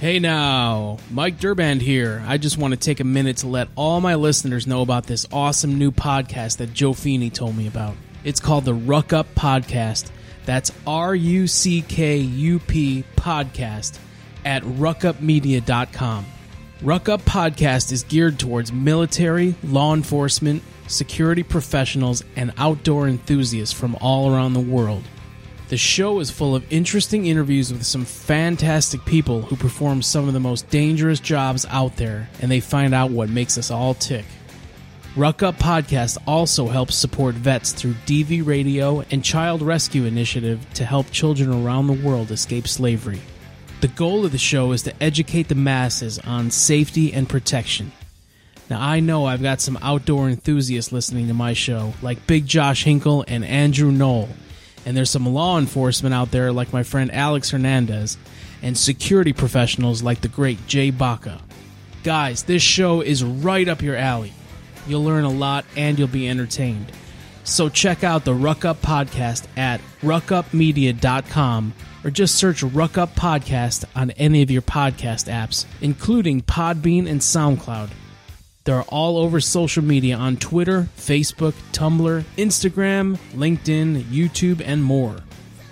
Hey now, Mike Durband here. I just want to take a minute to let all my listeners know about this awesome new podcast that Joe Feeney told me about. It's called the Ruck Up Podcast. That's R U C K U P Podcast at ruckupmedia.com. Ruck Up Podcast is geared towards military, law enforcement, security professionals, and outdoor enthusiasts from all around the world. The show is full of interesting interviews with some fantastic people who perform some of the most dangerous jobs out there, and they find out what makes us all tick. Ruck Up Podcast also helps support vets through DV Radio and Child Rescue Initiative to help children around the world escape slavery. The goal of the show is to educate the masses on safety and protection. Now, I know I've got some outdoor enthusiasts listening to my show, like Big Josh Hinkle and Andrew Knoll and there's some law enforcement out there like my friend Alex Hernandez, and security professionals like the great Jay Baca. Guys, this show is right up your alley. You'll learn a lot and you'll be entertained. So check out the Ruck Up Podcast at ruckupmedia.com or just search Ruck Up Podcast on any of your podcast apps, including Podbean and SoundCloud. They're all over social media on Twitter, Facebook, Tumblr, Instagram, LinkedIn, YouTube, and more.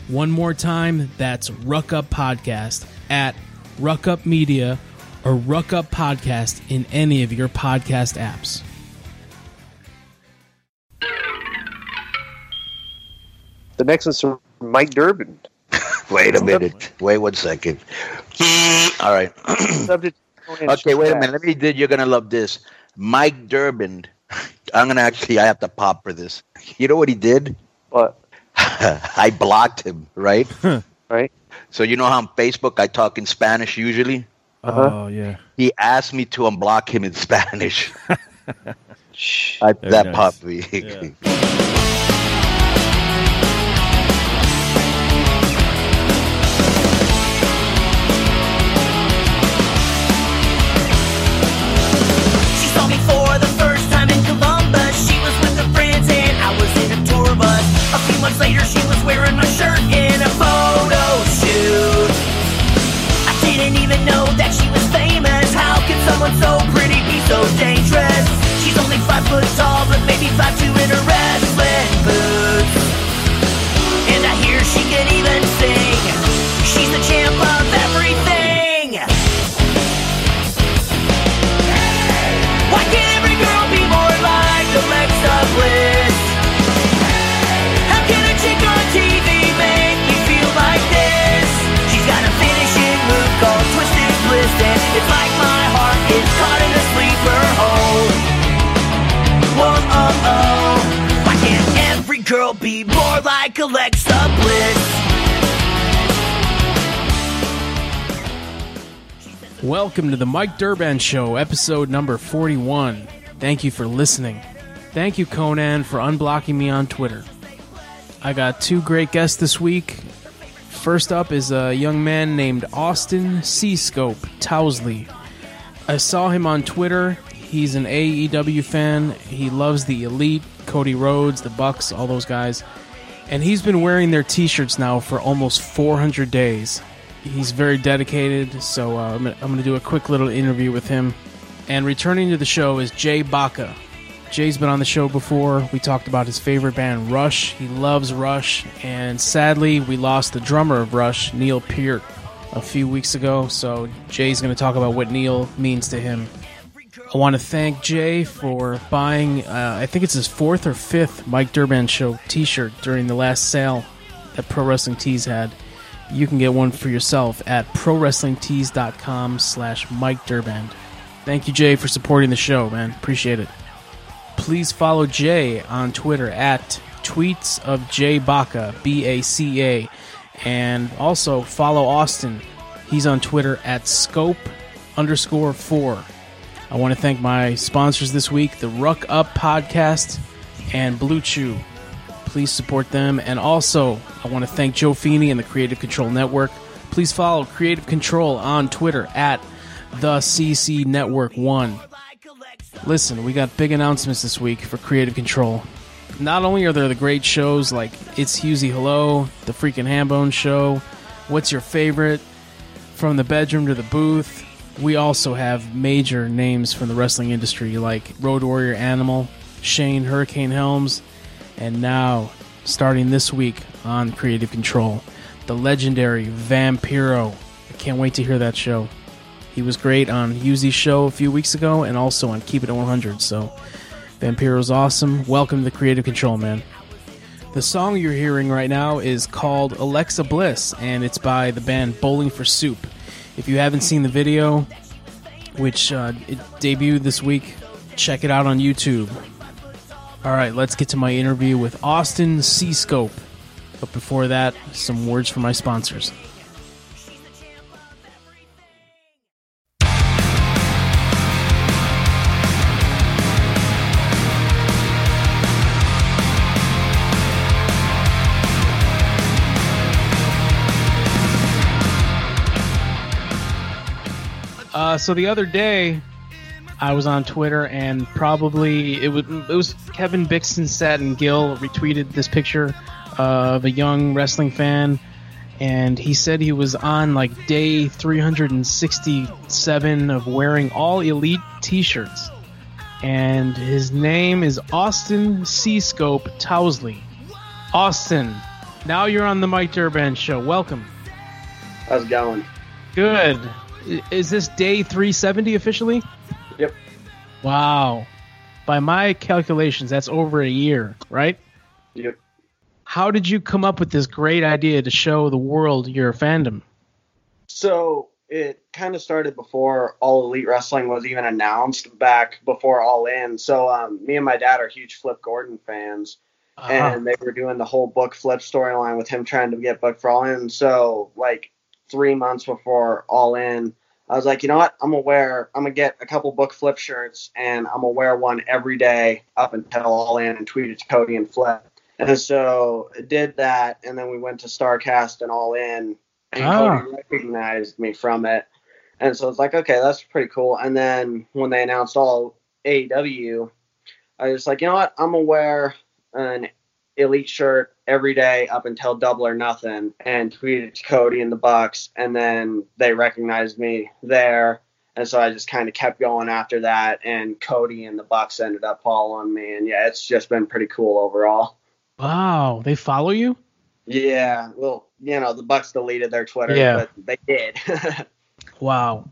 One more time, that's Ruck Up Podcast at Ruck Up Media or Ruck Up Podcast in any of your podcast apps. The next one's from Mike Durbin. Wait a minute. Wait one second. All right. Okay, wait a minute. Let me. Did you're gonna love this? Mike Durbin. I'm gonna actually. I have to pop for this. You know what he did? What? I blocked him. Right. Right. So you know how on Facebook I talk in Spanish usually. Uh-huh. Oh, yeah. He asked me to unblock him in Spanish. I, that nice. popped me. Yeah. Months later, she was wearing Welcome to the Mike Durband Show, episode number 41. Thank you for listening. Thank you, Konnan, for unblocking me on Twitter. I got two great guests this week. First up is a young man named Austin C-Scope Towsley. I saw him on Twitter. He's an AEW fan. He loves the Elite, Cody Rhodes, the Bucks, all those guys. And he's been wearing their t shirts now for almost 400 days. He's very dedicated, so uh, I'm I'm to do a quick little interview with him. And returning to the show is Jay Baca. Jay's been on the show before. We talked about his favorite band, Rush. He loves Rush, and sadly, we lost the drummer of Rush, Neil Peart, a few weeks ago. So Jay's going to talk about what Neil means to him. I want to thank Jay for buying, uh, I think it's his fourth or fifth Mike Durband Show t shirt during the last sale that Pro Wrestling Tees had. You can get one for yourself at prowrestlingtees.com slash Mike Durband. Thank you, Jay, for supporting the show, man. Appreciate it. Please follow Jay on Twitter at tweets of Jay Baca, B A C A. And also follow Austin. He's on Twitter at scope underscore four. I want to thank my sponsors this week, the Ruck Up Podcast and Blue Chew. Please support them. And also, I want to thank Joe Feeney and the Creative Control Network. Please follow Creative Control on Twitter at the CC Network One. Listen, we got big announcements this week for Creative Control. Not only are there the great shows like It's Husey Hello, The Freaking Hambone Show, What's Your Favorite, from the bedroom to the booth. We also have major names from the wrestling industry like Road Warrior Animal, Shane Hurricane Helms, and now, starting this week on Creative Control, the legendary Vampiro. I can't wait to hear that show. He was great on Yuzi's show a few weeks ago and also on Keep It 100. So, Vampiro's awesome. Welcome to Creative Control, man. The song you're hearing right now is called Alexa Bliss, and it's by the band Bowling for Soup. If you haven't seen the video, which uh, debuted this week, check it out on YouTube. All right, let's get to my interview with Austin C-Scope. But before that, some words from my sponsors. Uh, so the other day, I was on Twitter and probably it was it was Kevin Bixton sat and Gil retweeted this picture of a young wrestling fan, and he said he was on like day 367 of wearing all elite T-shirts, and his name is Austin C-Scope Towsley. Austin, now you're on the Mike Durband show. Welcome. How's it going? Good. Is this day 370 officially? Yep. Wow. By my calculations, that's over a year, right? Yep. How did you come up with this great idea to show the world your fandom? So it kind of started before All Elite Wrestling was even announced back before All In. So um, me and my dad are huge Flip Gordon fans, Uh-huh. and they were doing the whole book Flip storyline with him trying to get booked for All In. So like three months before All In, I was like, you know what? I'm gonna wear, I'm gonna get a couple book Flip shirts, and I'm gonna wear one every day up until All In, and tweet it to Cody and Flip. And so I did that, and then we went to Starcast and All In, and Ah. Cody recognized me from it. And so it's like, okay, that's pretty cool. And then when they announced all AEW, I was like, you know what? I'm gonna wear an elite shirt every day up until double or nothing and tweeted to Cody and the Bucks and then they recognized me there. And so I just kind of kept going after that and Cody and the Bucks ended up following me and yeah, it's just been pretty cool overall. Wow, they follow you? Yeah, well, you know, the Bucks deleted their Twitter, Yeah. but they did. Wow.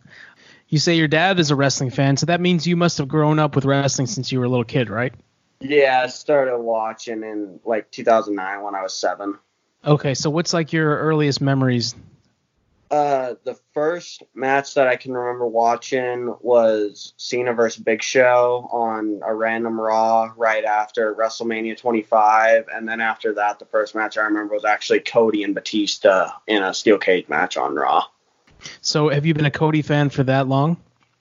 You say your dad is a wrestling fan, so that means you must have grown up with wrestling since you were a little kid, right? Yeah, I started watching in like 2009 when I was seven. Okay, so what's like your earliest memories? Uh, the first match that I can remember watching was Cena versus Big Show on a random Raw right after WrestleMania 25, and then after that, the first match I remember was actually Cody and Batista in a steel cage match on Raw. So have you been a Cody fan for that long?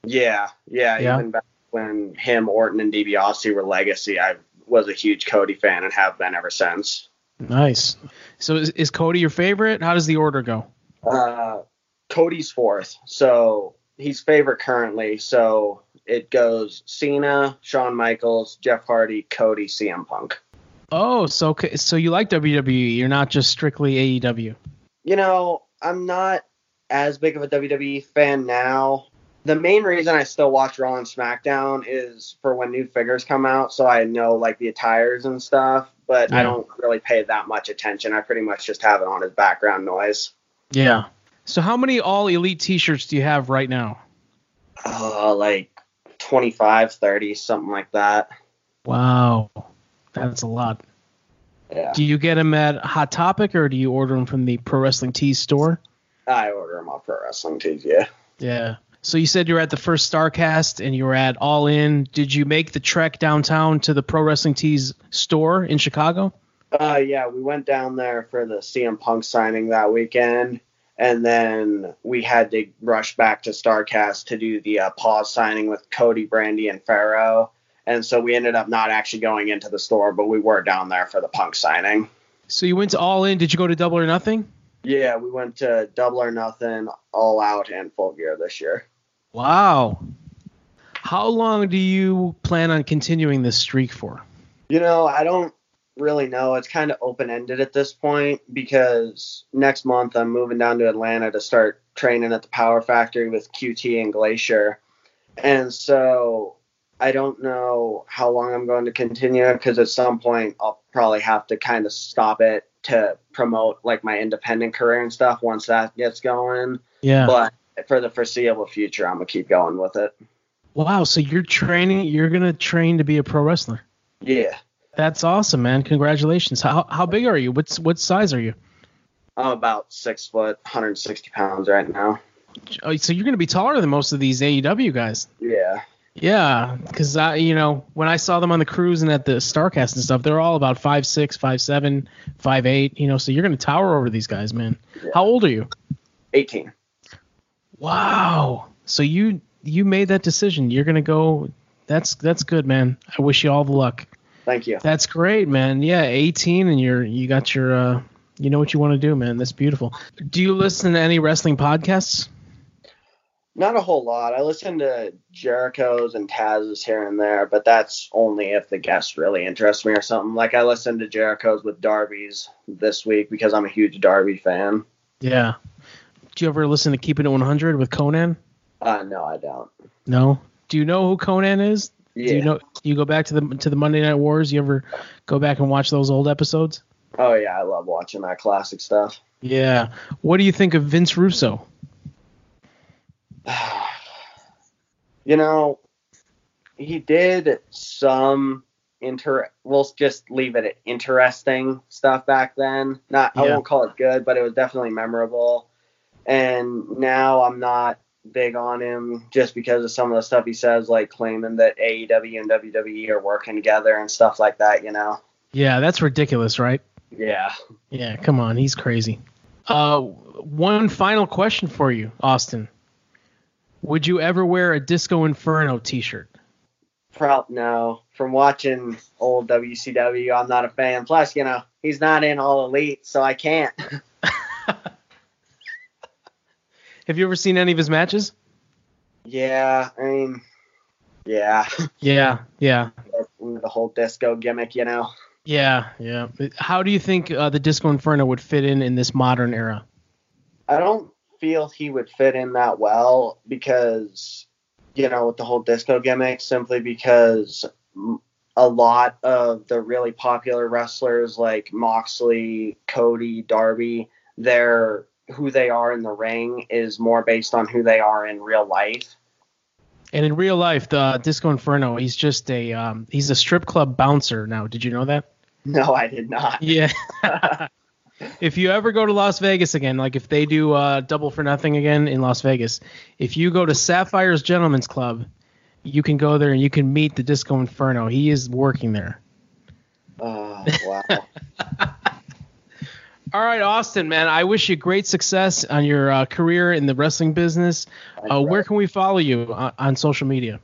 Yeah, yeah, Yeah. even back when him, Orton, and DiBiase were Legacy, I was a huge Cody fan and have been ever since. Nice. So is, is Cody your favorite? How does the order go? Uh, Cody's fourth, so he's favorite currently. So it goes Cena, Shawn Michaels, Jeff Hardy, Cody, CM Punk. Oh, so so you like WWE? You're not just strictly AEW. You know, I'm not as big of a WWE fan now. The main reason I still watch Raw and SmackDown is for when new figures come out, so I know like the attires and stuff. But Yeah. I don't really pay that much attention. I pretty much just have it on as background noise. Yeah. So how many all elite T-shirts do you have right now? Uh, like 25, 30, something like that. Wow, that's a lot. Yeah. Do you get them at Hot Topic or do you order them from the Pro Wrestling Tees store? I order them off Pro Wrestling Tees, yeah. Yeah. So you said you were at the first Starcast and you were at All In. Did you make the trek downtown to the Pro Wrestling Tees store in Chicago? Uh, yeah, we went down there for the CM Punk signing that weekend, and then we had to rush back to Starcast to do the uh, pause signing with Cody, Brandi, and Pharaoh. And so we ended up not actually going into the store, but we were down there for the Punk signing. So you went to All In. Did you go to Double or Nothing? Yeah, we went to Double or Nothing, All Out, and Full Gear this year. Wow. How long do you plan on continuing this streak for? You know, I don't really know. It's kind of open ended at this point because next month I'm moving down to Atlanta to start training at the Power Factory with QT and Glacier. And so I don't know how long I'm going to continue because at some point I'll probably have to kind of stop it to promote like my independent career and stuff once that gets going. Yeah. But for the foreseeable future, I'm gonna keep going with it. wow. So you're training. You're gonna train to be a pro wrestler. Yeah, That's awesome, man. Congratulations. How how big are you? What's what size are you? I'm about six foot, 160 pounds right now. Oh, so you're gonna be taller than most of these AEW guys. Yeah, Yeah, because I, you know, when I saw them on the cruise and at the Starcast and stuff, they're all about five six, five seven, five eight. You know, so you're gonna tower over these guys, man. Yeah. How old are you? 18. Wow. So you you made that decision. You're gonna go. That's that's good, man. I wish you all the luck. Thank you. That's great, man. Yeah, 18, and you're you got your uh, you know what you want to do, man. That's beautiful. Do you listen to any wrestling podcasts? Not a whole lot. I listen to Jericho's and Taz's here and there, but that's only if the guest really interests me or something. Like I listened to Jericho's with Darby's this week because I'm a huge Darby fan. Yeah. Do you ever listen to Keeping It 100 with Konnan? Uh, no, I don't. No. Do you know who Konnan is? Yeah. Do you know? You go back to the to the Monday Night Wars. You ever go back and watch those old episodes? Oh yeah, I love watching that classic stuff. Yeah. What do you think of Vince Russo? you know, he did some inter. We'll just leave it at interesting stuff back then. Not, I won't call it good, but it was definitely memorable. And now I'm not big on him just because of some of the stuff he says, like claiming that AEW and WWE are working together and stuff like that. You know? Yeah, that's ridiculous, right? Yeah. Yeah, come on, he's crazy. Uh, one final question for you, Austin. Would you ever wear a Disco Inferno T-shirt? Prob no. From watching old WCW, I'm not a fan. Plus, you know, he's not in All Elite, so I can't. Have you ever seen any of his matches? Yeah, I mean, yeah, Yeah, yeah, the whole disco gimmick, you know. yeah, yeah. How do you think uh, the Disco Inferno would fit in in this modern era? I don't feel he would fit in that well because, you know, with the whole disco gimmick, simply because a lot of the really popular wrestlers like Moxley, Cody, Darby, they're who they are in the ring is more based on who they are in real life. And in real life, the Disco Inferno, he's just a um, he's a strip club bouncer now. Did you know that? No, I did not. Yeah. if you ever go to Las Vegas again, like if they do uh, double for nothing again in Las Vegas, if you go to Sapphire's Gentlemen's Club, you can go there and you can meet the Disco Inferno. He is working there. Oh, wow. All right, Austin, man, I wish you great success on your uh, career in the wrestling business. Uh, where can we follow you on, on social media?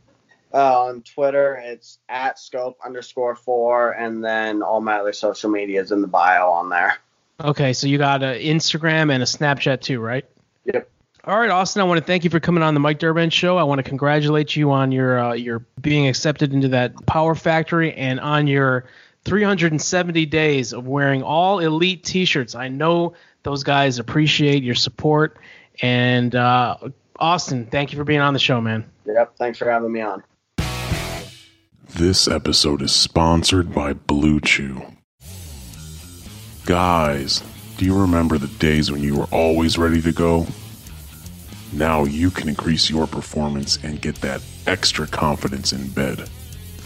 Uh, on Twitter, it's at scope underscore four, and then all my other social media is in the bio on there. Okay, so you got an Instagram and a Snapchat too, right? Yep. All right, Austin. I want to thank you for coming on the Mike Durband Show. I want to congratulate you on your uh, your being accepted into that Power Factory and on your 370 days of wearing all elite T-shirts. I know those guys appreciate your support. And uh, Austin, thank you for being on the show, man. Yep. Thanks for having me on. This episode is sponsored by Blue Chew. Guys, do you remember the days when you were always ready to go? Now you can increase your performance and get that extra confidence in bed.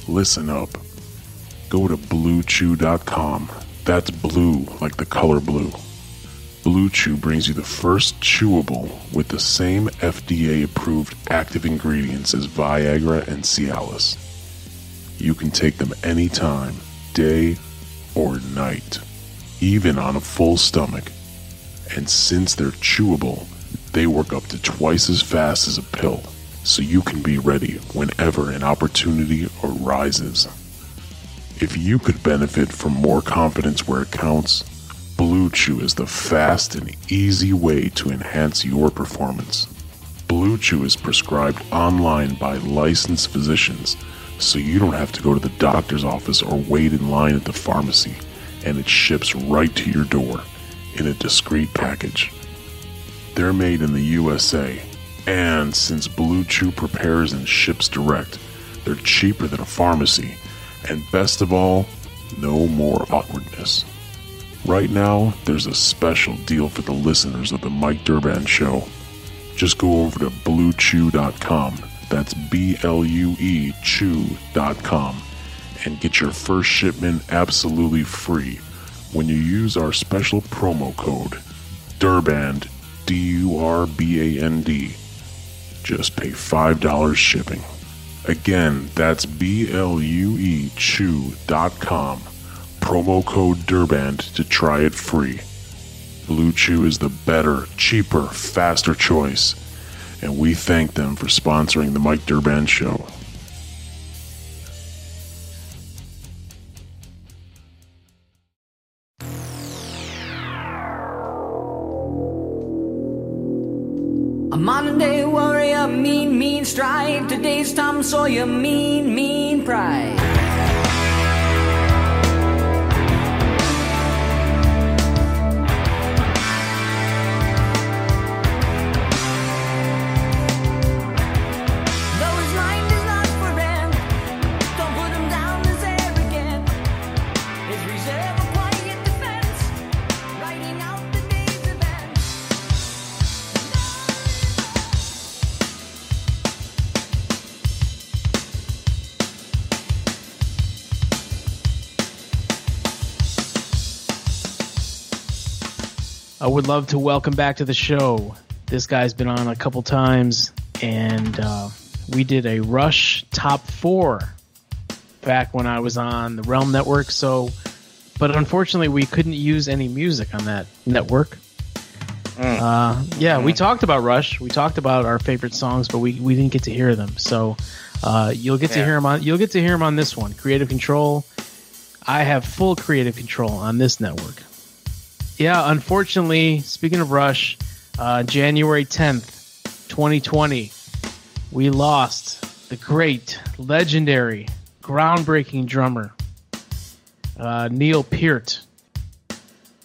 Listen up. Go to bluechew.com. That's blue like the color blue. Blue Chew brings you the first chewable with the same FDA approved active ingredients as Viagra and Cialis. You can take them anytime, day or night, even on a full stomach. And since they're chewable, they work up to twice as fast as a pill, so you can be ready whenever an opportunity arises. If you could benefit from more confidence where it counts, Blue Chew is the fast and easy way to enhance your performance. Blue Chew is prescribed online by licensed physicians, so you don't have to go to the doctor's office or wait in line at the pharmacy. and it ships right to your door in a discreet package. They're made in the USA, and since Blue Chew prepares and ships direct, they're cheaper than a pharmacy, and best of all, no more awkwardness. Right now, there's a special deal for the listeners of the Mike Durband Show. Just go over to bluechew.com, that's B L U E Chew.com, and get your first shipment absolutely free when you use our special promo code DURBAND, D U R B A N D. Just pay $5 shipping. Again, that's B L U E Chew.com. Promo code DURBAND to try it free. Blue Chew is the better, cheaper, faster choice, and we thank them for sponsoring the Mike Durband Show. I would love to welcome back to the show. This guy's been on a couple times, and uh, we did a Rush top four back when I was on the Realm Network. So, but unfortunately, we couldn't use any music on that network. Uh, yeah, we talked about Rush. We talked about our favorite songs, but we, we didn't get to hear them. So, uh, you'll get to hear them on. You'll get to hear him on this one. Creative Control. I have full creative control on this network. Yeah, unfortunately, speaking of Rush, uh, January 10th, 2020, we lost the great, legendary, groundbreaking drummer, uh, Neil Peart.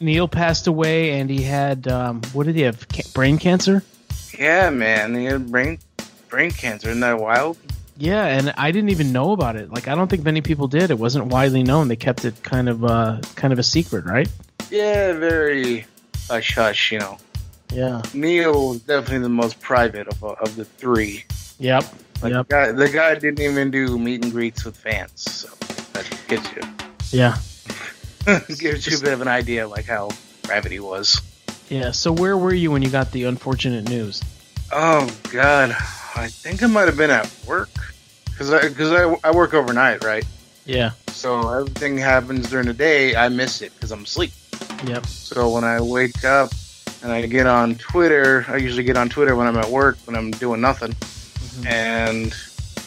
Neil passed away and he had, um, what did he have? Ca- brain cancer? Yeah, man, he had brain brain cancer. Isn't that wild? Yeah, and I didn't even know about it. Like, I don't think many people did. It wasn't widely known. They kept it kind of, uh, kind of a secret, right? Yeah, very hush hush. You know, Yeah. Neil was definitely the most private of of the three. Yep. Like Yep. the, guy, the guy didn't even do meet and greets with fans, so that gets you Yeah. gives you a bit of an idea like how private he was. Yeah. So where were you when you got the unfortunate news? Oh God, I think I might have been at work because I because I, I work overnight, right? Yeah. So everything happens during the day. I miss it because I'm asleep. Yep. So when I wake up and I get on Twitter, I usually get on Twitter when I'm at work when I'm doing nothing, and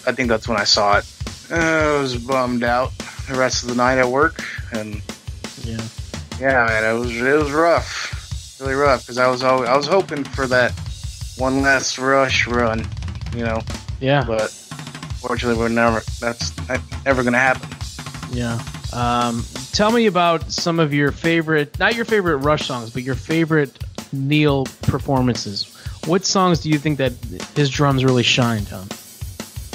I think that's when I saw it. Uh, I was bummed out the rest of the night at work, and Yeah. yeah, man, it was it was rough, really rough because I was always, I was hoping for that one last rush run, you know, Yeah. but fortunately we're never that's never gonna happen. Yeah. Um, tell me about some of your favorite, not your favorite Rush songs, but your favorite Neil performances. What songs do you think that his drums really shined on?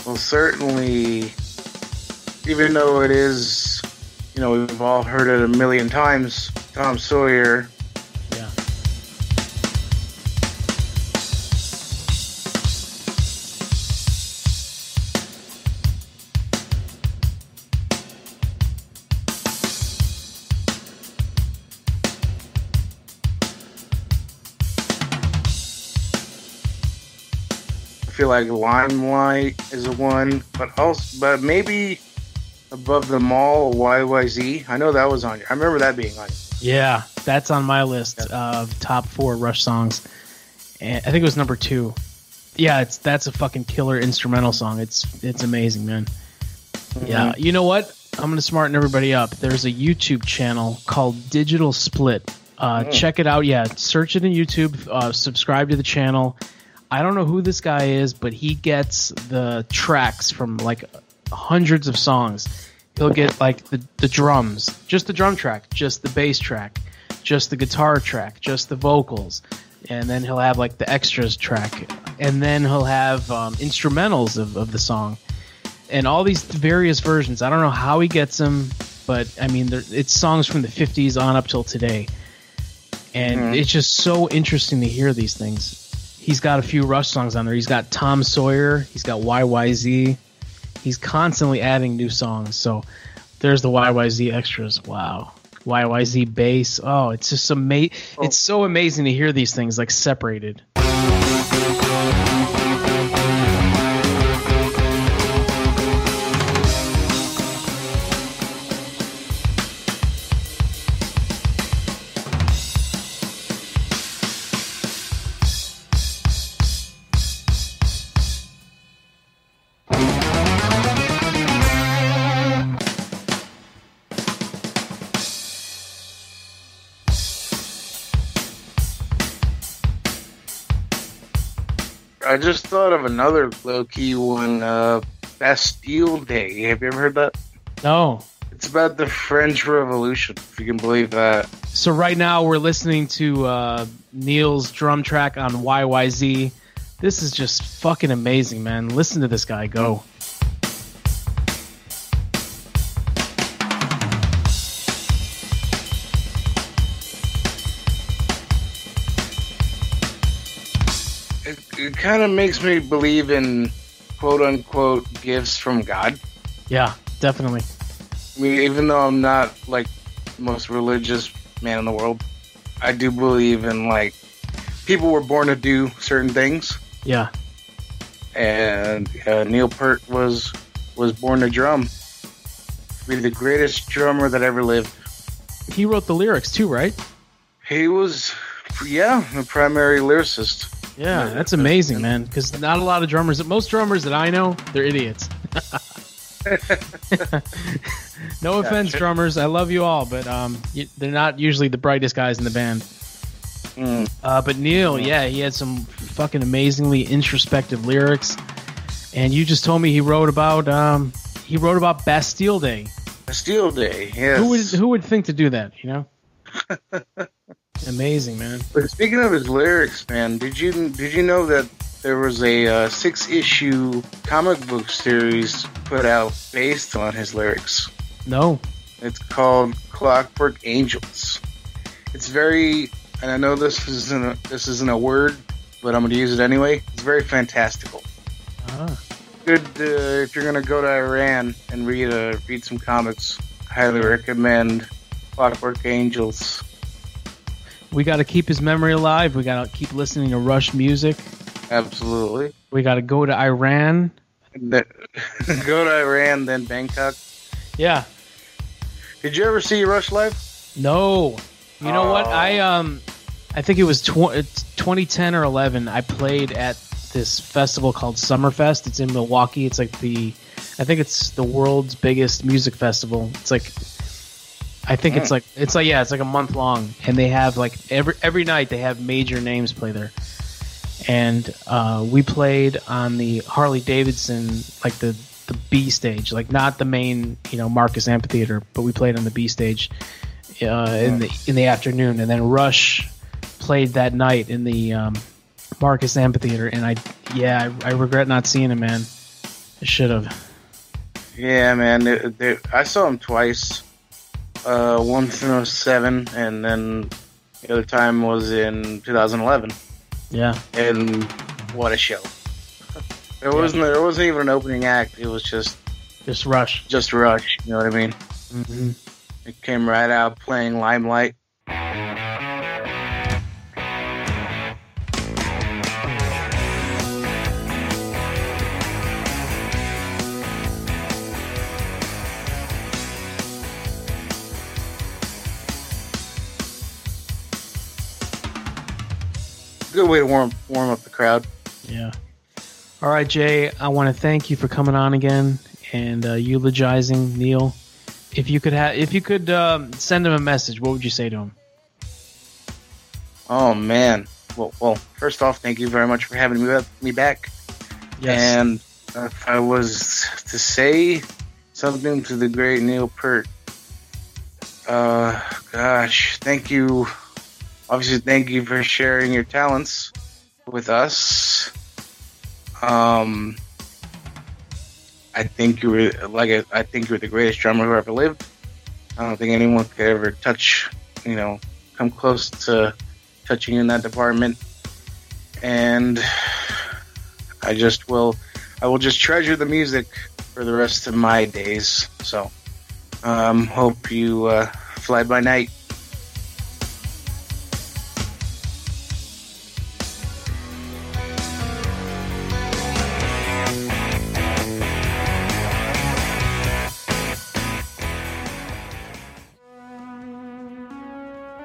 Well, certainly, even though it is, you know, we've all heard it a million times, Tom Sawyer. Feel like Limelight is a one, but also, but maybe above them all, YYZ. I know that was on. I remember that being on. Yeah, that's on my list of top four Rush songs. And I think it was number two. Yeah, it's that's a fucking killer instrumental song. It's it's amazing, man. Yeah, you know what? I'm gonna smarten everybody up. There's a YouTube channel called Digital Split. Uh, Check it out. Yeah, search it in YouTube. Uh, subscribe to the channel. I don't know who this guy is, but he gets the tracks from like hundreds of songs, he'll get like the the drums, just the drum track, just the bass track, just the guitar track, just the vocals, and then he'll have like the extras track, and then he'll have um, instrumentals of, of the song, and all these various versions. I don't know how he gets them, but I mean, it's songs from the '50s on up till today, and Mhm. it's just so interesting to hear these things. He's got a few Rush songs on there. He's got Tom Sawyer. He's got YYZ. He's constantly adding new songs. So there's the YYZ extras. Wow. YYZ bass. Oh, it's just ama- oh. It's so amazing to hear these things like separated. I just thought of another low key one. Uh, Bastille Day. Have you ever heard that? No. It's about the French Revolution. If you can believe that. So right now we're listening to uh, Neil's drum track on YYZ. This is just fucking amazing, man. Listen to this guy go. It, it kind of makes me believe in quote unquote gifts from God. Yeah, definitely. I mean, even though I'm not like the most religious man in the world, I do believe in like people were born to do certain things, Yeah. and uh, Neil Peart was was born to drum. Be the greatest drummer that ever lived. He wrote the lyrics too, right? He was, yeah, the primary lyricist. Yeah, that's amazing, man. Because not a lot of drummers, most drummers that I know, they're idiots. no offense, drummers. I love you all, but um, y- they're not usually the brightest guys in the band. Mm. Uh, but Neil, yeah, he had some fucking amazingly introspective lyrics, and you just told me he wrote about um, he wrote about Bastille Day. Bastille Day, yes. Who would who would think to do that? You know, amazing, man. But speaking of his lyrics, man, did you did you know that there was a uh, six issue comic book series put out based on his lyrics? No, It's called Clockwork Angels. It's very, and I know this isn't a, this isn't a word, but I'm going to use it anyway. It's very fantastical. ah, Good uh, if you're going to go to Iran and read uh, read some comics. Highly recommend Clockwork Angels. We got to keep his memory alive. We got to keep listening to Rush music. Absolutely. We got to go to Iran. Go to Iran, then Bangkok. Yeah. Did you ever see Rush live? No. You know what? Oh. I um, I think it was tw- 2010 or 11. I played at this festival called Summerfest. It's in Milwaukee. It's like the, I think it's the world's biggest music festival. It's like, I think it's like it's like yeah, it's like a month long, and they have like every every night they have major names play there. And uh, we played on the Harley Davidson, like the the B stage, like not the main, you know, Marcus Amphitheater, but we played on the B stage uh, in the in the afternoon, and then Rush played that night in the um, Marcus Amphitheater, and I yeah, I, I regret not seeing him, man. I should have. Yeah, man. They, they, I saw him twice. Uh, once in 07, and then the other time was in 2011. Yeah, And what a show! There wasn't there wasn't even an opening act. It was just just Rush. just Rush. You know what I mean? hmm It came right out playing Limelight. Good way to warm warm up the crowd. Yeah. All right, Jay. I want to thank you for coming on again and uh, eulogizing Neil. If you could have, if you could um, send him a message, what would you say to him? Oh man. Well, well, first off, thank you very much for having me me back. Yes. And if I was to say Something to the great Neil Peart. Uh, gosh, thank you. Obviously, thank you for sharing your talents with us. Um, I think you were like I- think you're the greatest drummer who ever lived. I don't think anyone could ever touch, you know, come close to touching in that department. And I just will, I will just treasure the music for the rest of my days. So, um, hope you uh, fly by night.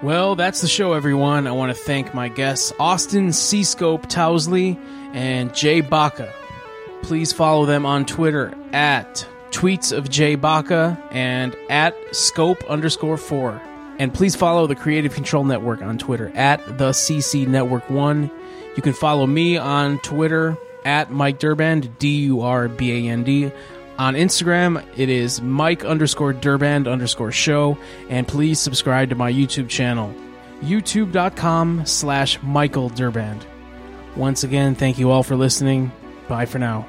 Well, that's the show, everyone. I want to thank my guests, Austin C-Scope Towsley and Jay Baca. Please follow them on Twitter at tweets of Jay Baca and at scope underscore four. And please follow the Creative Control Network on Twitter at the CC Network One. You can follow me on Twitter at Mike Durband, D U R B A N D. On Instagram, it is Mike underscore Durband underscore show. And please subscribe to my YouTube channel, youtube.com slash Michael Durband. Once again, thank you all for listening. Bye for now.